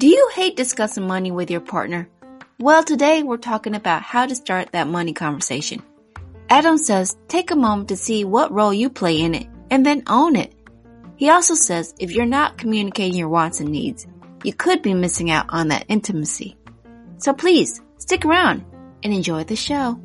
Do you hate discussing money with your partner? Well, today we're talking about how to start that money conversation. Adam says take a moment to see what role you play in it and then own it. He also says if you're not communicating your wants and needs, you could be missing out on that intimacy. So please stick around and enjoy the show.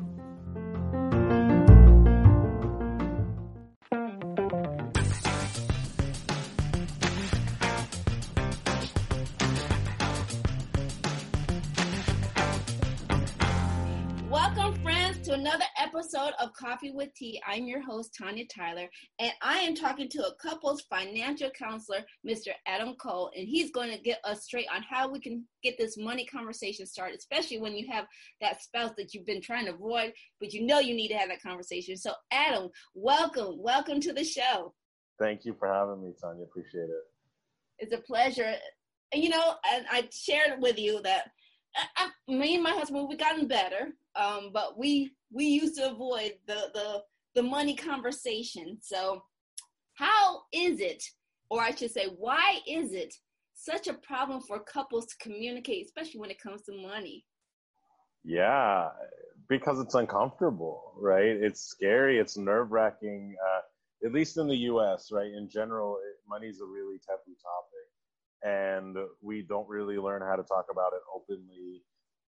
Another episode of Coffee with Tea. I'm your host, Tanya Tyler, and I am talking to a couple's financial counselor, Mr. Adam Kol, and he's going to get us straight on how we can get this money conversation started, especially when you have that spouse that you've been trying to avoid, but you know you need to have that conversation. So, Adam, welcome. Welcome to the show. Thank you for having me, Tanya. Appreciate it. It's a pleasure. And, you know, and I shared with you that I, I, me and my husband we've gotten better, um, but we we used to avoid the the the money conversation. So, how is it, or I should say, why is it such a problem for couples to communicate, especially when it comes to money? Yeah, because it's uncomfortable, right? It's scary. It's nerve wracking. Uh, at least in the U.S., right? In general, money is a really taboo topic and we don't really learn how to talk about it openly.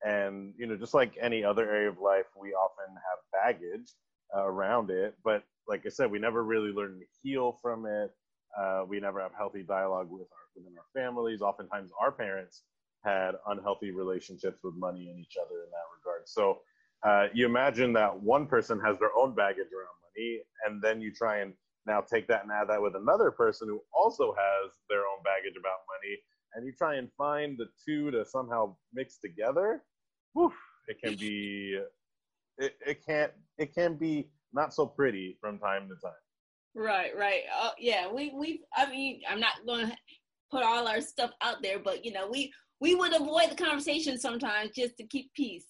And you know, just like any other area of life, we often have baggage uh, around it. But like I said, we never really learn to heal from it. Uh, we never have healthy dialogue with our within our families. Oftentimes, our parents had unhealthy relationships with money and each other in that regard. So uh, you imagine that one person has their own baggage around money, and then you try and now take that and add that with another person who also has their own baggage about money, and you try and find the two to somehow mix together. Whew, it can be, it, it can't, it can be not so pretty from time to time. Right, right. Uh, yeah, we we. I mean, I'm not going to put all our stuff out there, but you know, we we would avoid the conversation sometimes just to keep peace.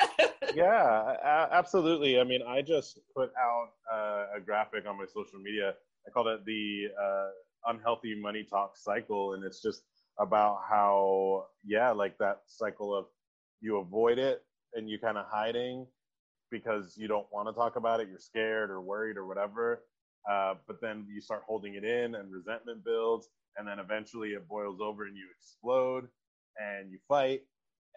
yeah, absolutely. I mean, I just put out uh, a graphic on my social media. I called it the uh, unhealthy money talk cycle, and it's just about how, yeah, like that cycle of you avoid it and you kind of hiding because you don't want to talk about it, you're scared or worried or whatever. Uh, but then you start holding it in, and resentment builds, and then eventually it boils over and you explode and you fight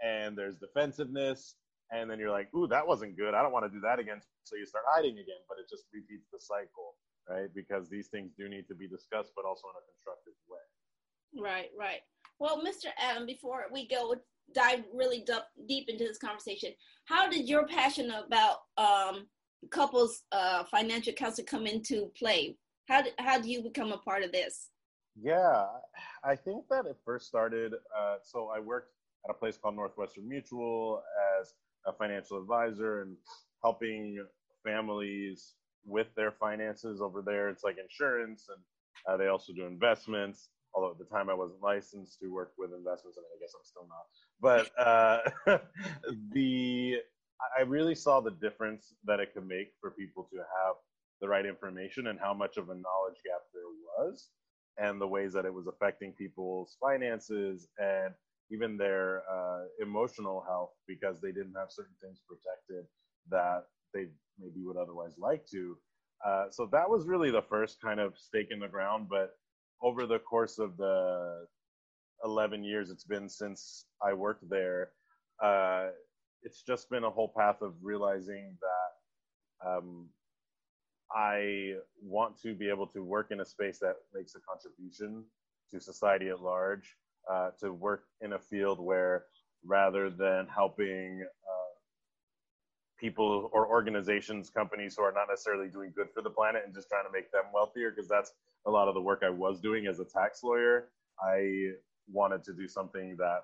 and there's defensiveness and then you're like ooh that wasn't good. I don't want to do that again. So you start hiding again but it just repeats the cycle right? Because these things do need to be discussed but also in a constructive way. Right right. Well mr adam before we go dive really deep into this conversation how did your passion about um, couples uh, financial counseling come into play how, did, how do you become a part of this yeah, I think that it first started. Uh, so I worked at a place called Northwestern Mutual as a financial advisor and helping families with their finances over there. It's like insurance, and uh, they also do investments. Although at the time I wasn't licensed to work with investments, and I guess I'm still not. But uh, the I really saw the difference that it could make for people to have the right information and how much of a knowledge gap there was and the ways that it was affecting people's finances and even their uh, emotional health because they didn't have certain things protected that they maybe would otherwise like to. Uh, so that was really the first kind of stake in the ground. But over the course of the 11 years it's been since I worked there, uh, it's just been a whole path of realizing that um, I want to be able to work in a space that makes a contribution to society at large, uh, to work in a field where rather than helping people or organizations, companies who are not necessarily doing good for the planet and just trying to make them wealthier, because that's a lot of the work I was doing as a tax lawyer. I wanted to do something that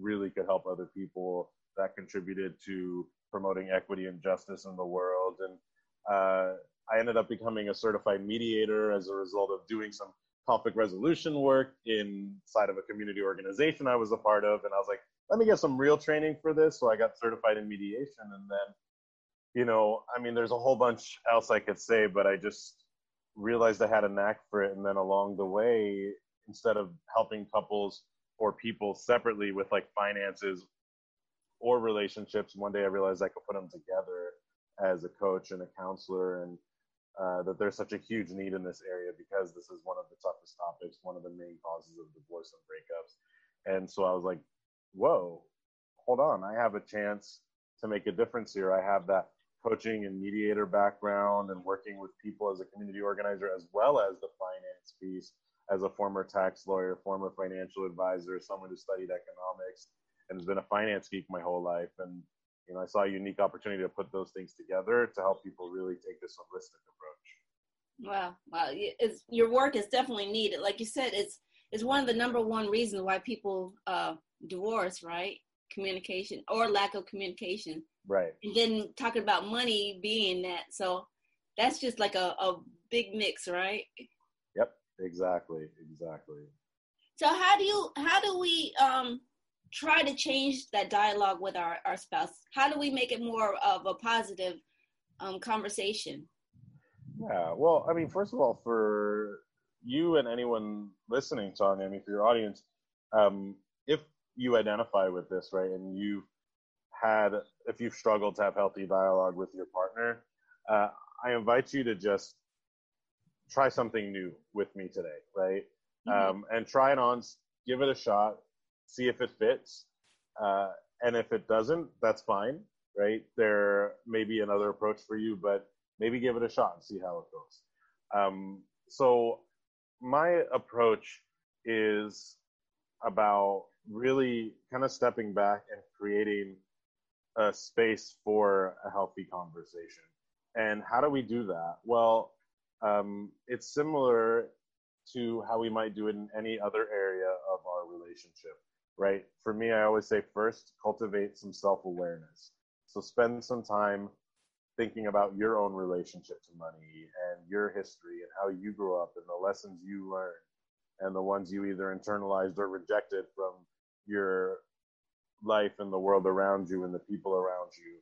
really could help other people that contributed to promoting equity and justice in the world. And uh, I ended up becoming a certified mediator as a result of doing some conflict resolution work inside of a community organization I was a part of. And I was like, let me get some real training for this. So I got certified in mediation. And then, you know, I mean, there's a whole bunch else I could say, but I just realized I had a knack for it. And then along the way, instead of helping couples or people separately with like finances or relationships. One day I realized I could put them together as a coach and a counselor, and uh, that there's such a huge need in this area because this is one of the toughest topics, one of the main causes of divorce and breakups. And so I was like, whoa, hold on, I have a chance to make a difference here. I have that coaching and mediator background and working with people as a community organizer, as well as the finance piece as a former tax lawyer, former financial advisor, someone who studied economics and has been a finance geek my whole life. And, you know, I saw a unique opportunity to put those things together to help people really take this holistic approach. Wow. Wow. Your work is definitely needed. Like you said, it's, it's one of the number one reasons why people uh, divorce, right? Communication or lack of communication. Right. And then talking about money being that. So that's just like a, a big mix, right? Yep. Exactly. Exactly. So how do you how do we um try to change that dialogue with our, our spouse? How do we make it more of a positive um, conversation? Yeah, well, I mean, first of all, for you and anyone listening, Tanya, I mean, for your audience, um, if you identify with this, right, and you've had, if you've struggled to have healthy dialogue with your partner, uh, I invite you to just try something new with me today, right? Mm-hmm. Um, and try it on, give it a shot, see if it fits. Uh, and if it doesn't, that's fine, right? There may be another approach for you, but maybe give it a shot and see how it goes. Um, so my approach is about really kind of stepping back and creating a space for a healthy conversation. And how do we do that? Well, um, it's similar to how we might do it in any other area of our relationship, right? For me, I always say first, cultivate some self awareness. So spend some time thinking about your own relationship to money and your history and how you grew up and the lessons you learned and the ones you either internalized or rejected from your life and the world around you and the people around you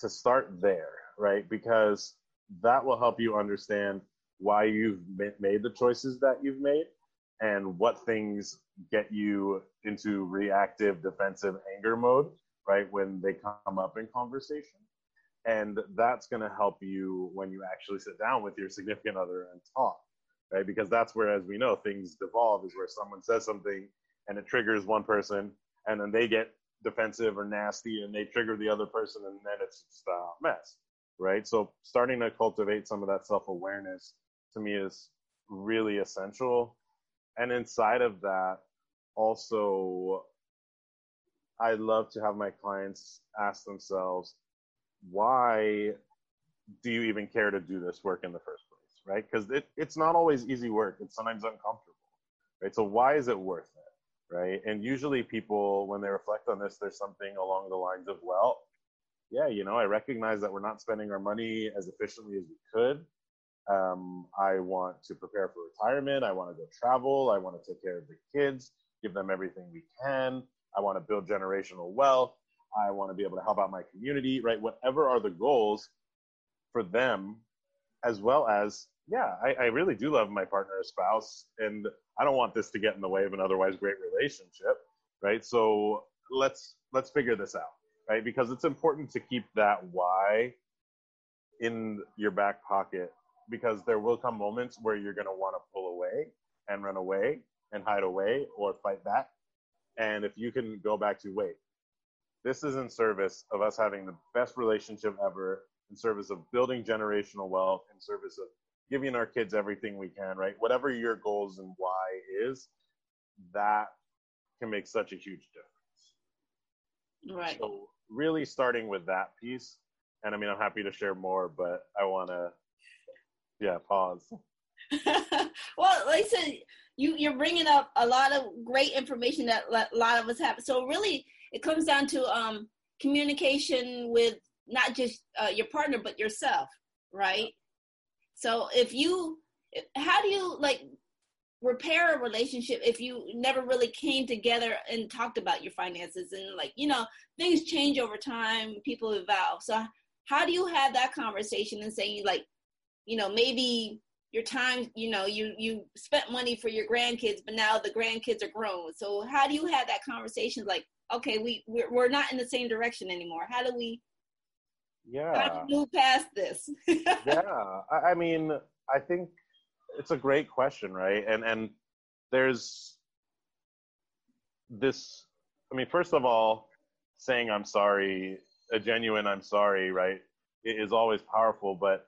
to start there right? Because that will help you understand why you've made the choices that you've made and what things get you into reactive defensive anger mode right when they come up in conversation. And that's going to help you when you actually sit down with your significant other and talk right? Because that's where as we know things devolve is where someone says something and it triggers one person and then they get defensive or nasty and they trigger the other person and then it's just a mess right so starting to cultivate some of that self-awareness to me is really essential and inside of that also i love to have my clients ask themselves why do you even care to do this work in the first place, right? Because it, it's not always easy work. It's sometimes uncomfortable, right? So why is it worth it, right? And usually people, when they reflect on this, there's something along the lines of, well, yeah, you know, I recognize that we're not spending our money as efficiently as we could. Um, I want to prepare for retirement. I want to go travel. I want to take care of the kids, give them everything we can. I want to build generational wealth. I want to be able to help out my community, right? Whatever are the goals for them, as well as, yeah, I, I really do love my partner spouse, and I don't want this to get in the way of an otherwise great relationship, right? So let's let's figure this out, right? Because it's important to keep that why in your back pocket because there will come moments where you're going to want to pull away and run away and hide away or fight back. And if you can go back to, wait, this is in service of us having the best relationship ever, in service of building generational wealth, in service of giving our kids everything we can, right? Whatever your goals and why is, that can make such a huge difference. Right. So really starting with that piece, and I mean, I'm happy to share more, but I want to, yeah, pause. well, like I said, you you're bringing up a lot of great information that a lot of us have. So really, it comes down to um, communication with not just uh, your partner but yourself right so if you how do you like repair a relationship if you never really came together and talked about your finances? And like you know things change over time people evolve. So how do you have that conversation and saying like you know maybe your time you know you you spent money for your grandkids but now the grandkids are grown. So how do you have that conversation? Like okay we we're, not in the same direction anymore. How do we yeah. How do move past this. Yeah. I, I mean i think it's a great question right? And and there's this i mean first of all saying i'm sorry a genuine i'm sorry right is always powerful but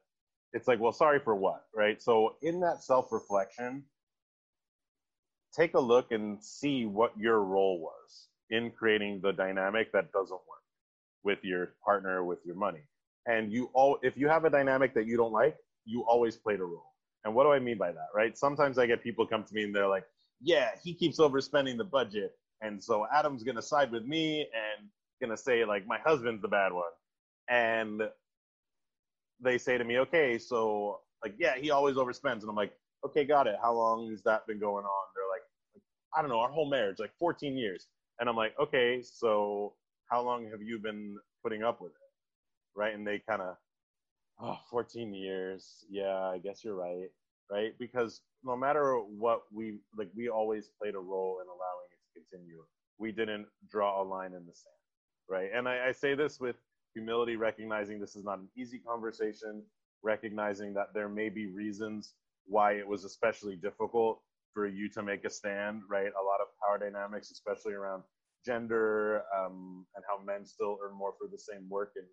it's like well sorry for what right? So in that self-reflection take a look and see what your role was in creating the dynamic that doesn't work with your partner with your money. And you all if you have a dynamic that you don't like you always played a role. And what do i mean by that right? Sometimes i get people come to me and they're like yeah he keeps overspending the budget and so adam's gonna side with me and gonna say like my husband's the bad one. And they say to me okay so like yeah he always overspends. And i'm like okay got it. How long has that been going on? They're like i don't know our whole marriage like 14 years. And i'm like okay so how long have you been putting up with it? Right? And they kind of oh 14 years. Yeah i guess you're right. Right? Because no matter what we like we always played a role in allowing it to continue. We didn't draw a line in the sand. Right? And i, I say this with humility recognizing this is not an easy conversation recognizing that there may be reasons why it was especially difficult for you to make a stand right? A lot of power dynamics especially around gender um, and how men still earn more for the same work and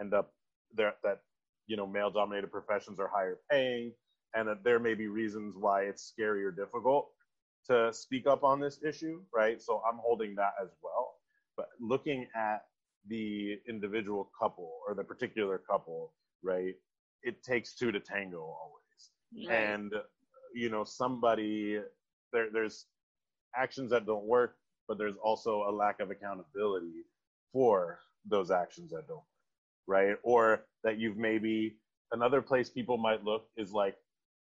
end up there that you know male dominated professions are higher paying and that there may be reasons why it's scary or difficult to speak up on this issue right? So i'm holding that as well. But looking at the individual couple or the particular couple right it takes two to tango always. And you know somebody there there's actions that don't work but there's also a lack of accountability for those actions that don't right? Or that you've maybe another place people might look is like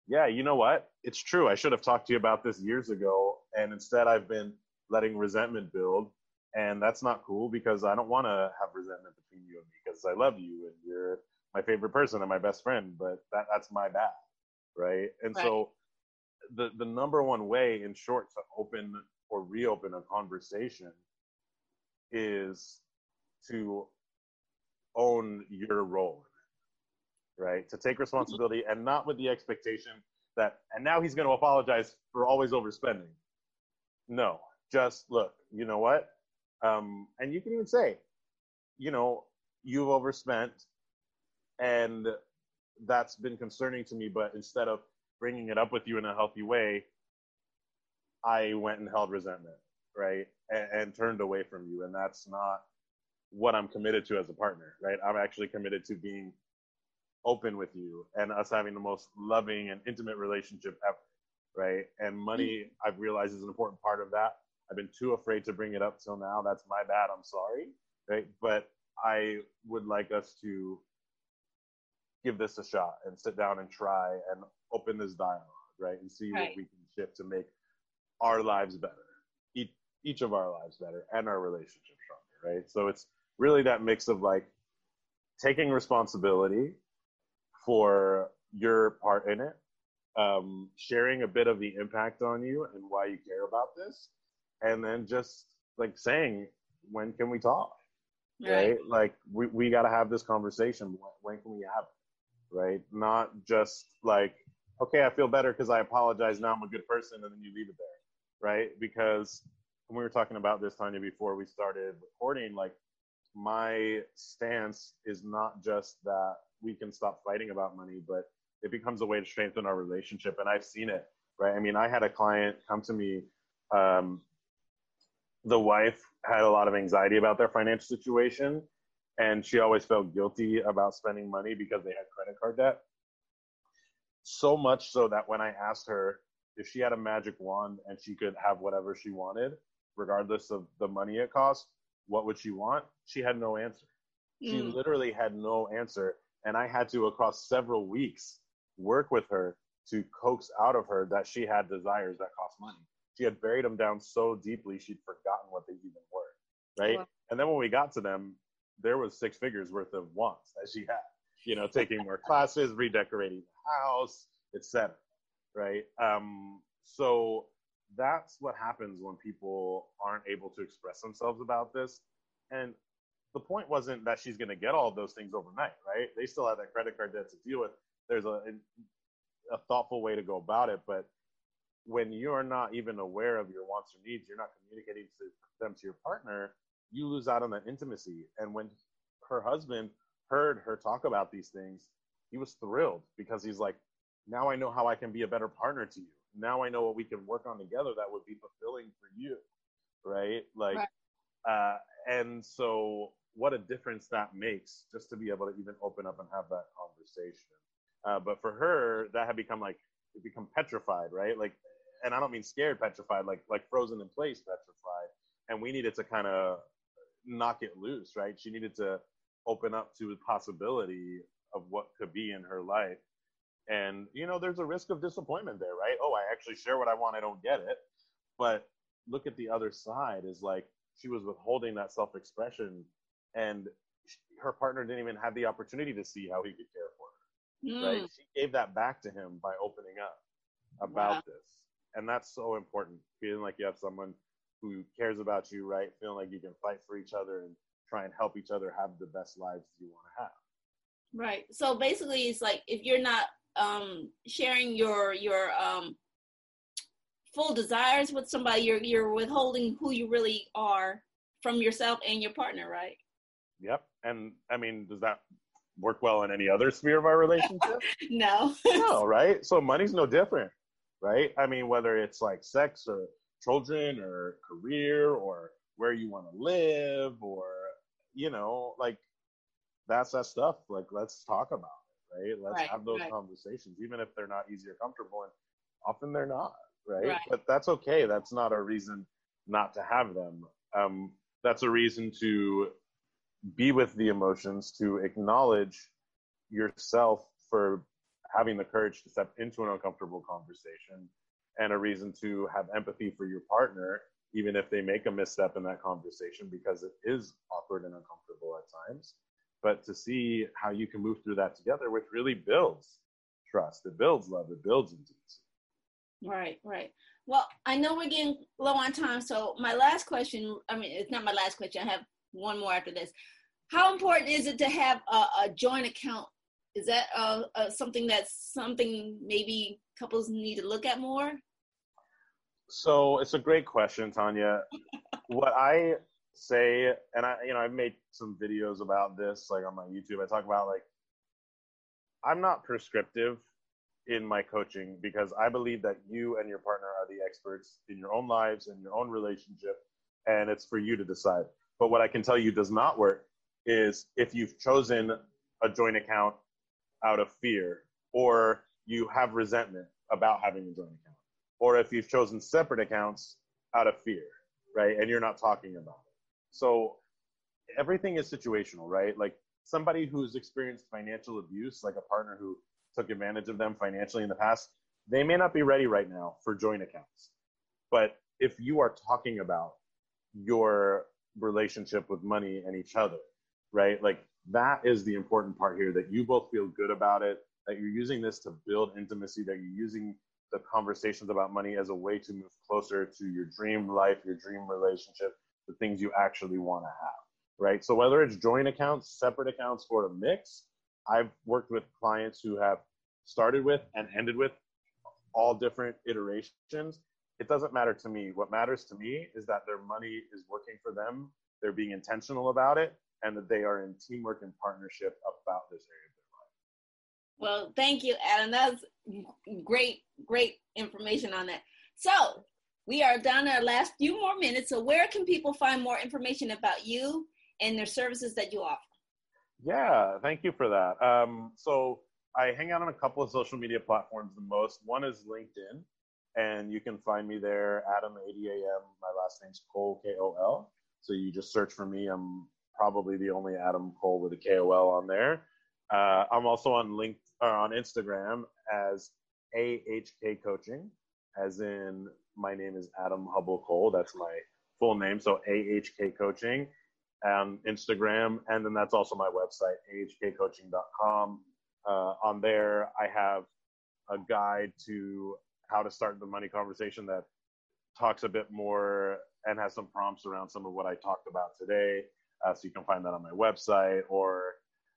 yeah you know what? It's true. I should have talked to you about this years ago and instead i've been letting resentment build and that's not cool because i don't want to have resentment between you and me because i love you and you're my favorite person and my best friend but that, that's my bad right? And right. so the the number one way in short to open or reopen a conversation is to own your role right? To take responsibility and not with the expectation that and now he's going to apologize for always overspending. No just look you know what? Um, and you can even say you know you've overspent and that's been concerning to me but instead of bringing it up with you in a healthy way I went and held resentment, right? And, and, turned away from you. And that's not what I'm committed to as a partner, right? I'm actually committed to being open with you and us having the most loving and intimate relationship ever, right? And money, I've realized, is an important part of that. I've been too afraid to bring it up till now. That's my bad. I'm sorry, right? But I would like us to give this a shot and sit down and try and open this dialogue, right? And see right. what we can shift to make our lives better, each, each of our lives better, and our relationship stronger, right? So it's really that mix of like taking responsibility for your part in it, um, sharing a bit of the impact on you and why you care about this, and then just like saying, when can we talk? Right? right? Like we, we got to have this conversation. When can we have it? Right? Not just like, okay, I feel better because I apologize. Now I'm a good person, and then you leave it there right? Because when we were talking about this, Tanya, before we started recording, like my stance is not just that we can stop fighting about money, but it becomes a way to strengthen our relationship. And I've seen it, right? I mean, I had a client come to me. Um, the wife had a lot of anxiety about their financial situation, and she always felt guilty about spending money because they had credit card debt. So much so that when I asked her, if she had a magic wand and she could have whatever she wanted, regardless of the money it cost, what would she want? She had no answer. Mm. She literally had no answer. And I had to, across several weeks, work with her to coax out of her that she had desires that cost money. She had buried them down so deeply she'd forgotten what they even were. Right. Wow. And then when we got to them, there was six figures worth of wants that she had, you know, taking more classes, redecorating the house, etc right? Um, so that's what happens when people aren't able to express themselves about this. And the point wasn't that she's going to get all those things overnight, right? They still have that credit card debt to deal with. There's a a thoughtful way to go about it, but when you're not even aware of your wants or needs, you're not communicating to them to your partner, you lose out on that intimacy. And when her husband heard her talk about these things, he was thrilled because he's like, now I know how I can be a better partner to you. Now I know what we can work on together that would be fulfilling for you. Right. Like, right. Uh, and so what a difference that makes just to be able to even open up and have that conversation. Uh, but for her, that had become like, it become petrified, right? Like, and I don't mean scared petrified, like, like frozen in place petrified. And we needed to kind of knock it loose, right? She needed to open up to the possibility of what could be in her life. And, you know, there's a risk of disappointment there, right? Oh, I actually share what I want, I don't get it. But look at the other side is like she was withholding that self expression, and her partner didn't even have the opportunity to see how he could care for her, mm. right? She gave that back to him by opening up about this. And that's so important, feeling like you have someone who cares about you, right? Feeling like you can fight for each other and try and help each other have the best lives you want to have. Right. So basically, it's like if you're not um, sharing your your um, full desires with somebody, you're you're withholding who you really are from yourself and your partner, right? Yep. And I mean, does that work well in any other sphere of our relationship? no. no, right? So money's no different, right? I mean, whether it's like sex or children or career or where you want to live or you know, like that's that stuff. Like, let's talk about right? Let's right, have those right. conversations, even if they're not easy or comfortable. And often they're not, right? right? But that's okay. That's not a reason not to have them. Um, that's a reason to be with the emotions, to acknowledge yourself for having the courage to step into an uncomfortable conversation and a reason to have empathy for your partner even if they make a misstep in that conversation because it is awkward and uncomfortable at times but to see how you can move through that together which really builds trust. It builds love. It builds intimacy. Right right. Well i know we're getting low on time so my last question i mean it's not my last question i have one more after this. How important is it to have a, a joint account? Is that uh, uh, something that's something maybe couples need to look at more? So it's a great question, Tanya. what I say, and I, you know, I've made some videos about this, like on my YouTube. I talk about like, I'm not prescriptive in my coaching because I believe that you and your partner are the experts in your own lives and your own relationship, and it's for you to decide. But what I can tell you does not work is if you've chosen a joint account out of fear or you have resentment about having a joint account or if you've chosen separate accounts out of fear, right? And you're not talking about. So everything is situational, right? Like somebody who's experienced financial abuse, like a partner who took advantage of them financially in the past, they may not be ready right now for joint accounts. But if you are talking about your relationship with money and each other, right? Like that is the important part here that you both feel good about it, that you're using this to build intimacy, that you're using the conversations about money as a way to move closer to your dream life, your dream relationship, the things you actually want to have, right? So whether it's joint accounts, separate accounts, or a mix, I've worked with clients who have started with and ended with all different iterations. It doesn't matter to me. What matters to me is that their money is working for them, they're being intentional about it, and that they are in teamwork and partnership about this area of their life. well, thank you, Adam. That's great, great information on that. So we are down to our last few more minutes. So where can people find more information about you and their services that you offer? Yeah, thank you for that. Um, so I hang out on a couple of social media platforms the most. One is LinkedIn, and you can find me there, Adam ADAM. My last name's Kol K O L. So you just search for me. I'm probably the only Adam Kol with a K O L on there. Uh, I'm also on LinkedIn uh, on Instagram as AHK Coaching, as in my name is Adam Hubble Kol. That's my full name. So AHK Coaching on Instagram. And then that's also my website, ahkcoaching.com. Uh, on there, I have a guide to how to start the money conversation that talks a bit more and has some prompts around some of what I talked about today. Uh, so you can find that on my website or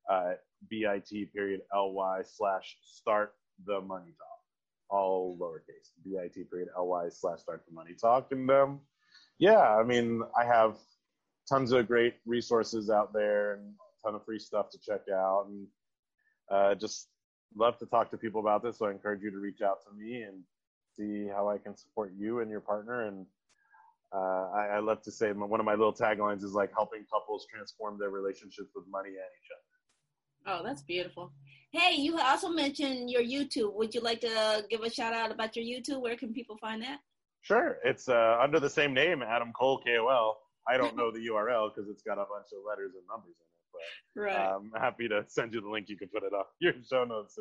uh, bit period ly slash start the money talk, all lowercase. bit period ly slash start the money talk. And um, yeah, I mean, I have tons of great resources out there and a ton of free stuff to check out. And uh, just love to talk to people about this. So I encourage you to reach out to me and see how I can support you and your partner. And uh, I, I, love to say one of my little taglines is like helping couples transform their relationships with money and each other. Oh, that's beautiful. Hey, you also mentioned your YouTube. Would you like to give a shout out about your YouTube? Where can people find that? Sure. It's uh, under the same name, Adam Cole KOL. I don't know the URL because it's got a bunch of letters and numbers in it. But right. I'm happy to send you the link. You can put it up your show notes.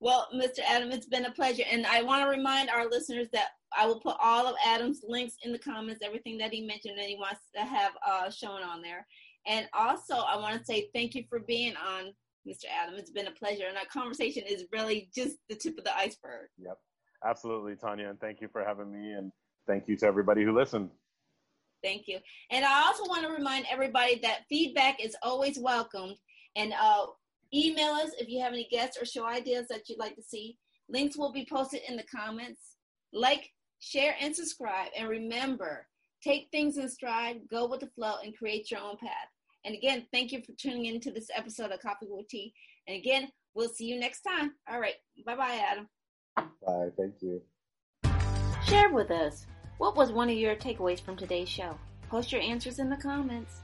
Well, Mr. Adam, it's been a pleasure. And I want to remind our listeners that I will put all of Adam's links in the comments, everything that he mentioned that he wants to have uh, shown on there. And also, I want to say thank you for being on, Mr. Adam. It's been a pleasure. And our conversation is really just the tip of the iceberg. Yep. Absolutely, Tanya. And thank you for having me. And thank you to everybody who listened. Thank you. And I also want to remind everybody that feedback is always welcomed. And uh, email us if you have any guests or show ideas that you'd like to see. Links will be posted in the comments. Like, share, and subscribe. And remember, take things in stride, go with the flow, and create your own path. And again, thank you for tuning in to this episode of Coffee with Tea. And again, we'll see you next time. All right. Bye bye, Adam. Bye. Thank you. Share with us what was one of your takeaways from today's show. Post your answers in the comments.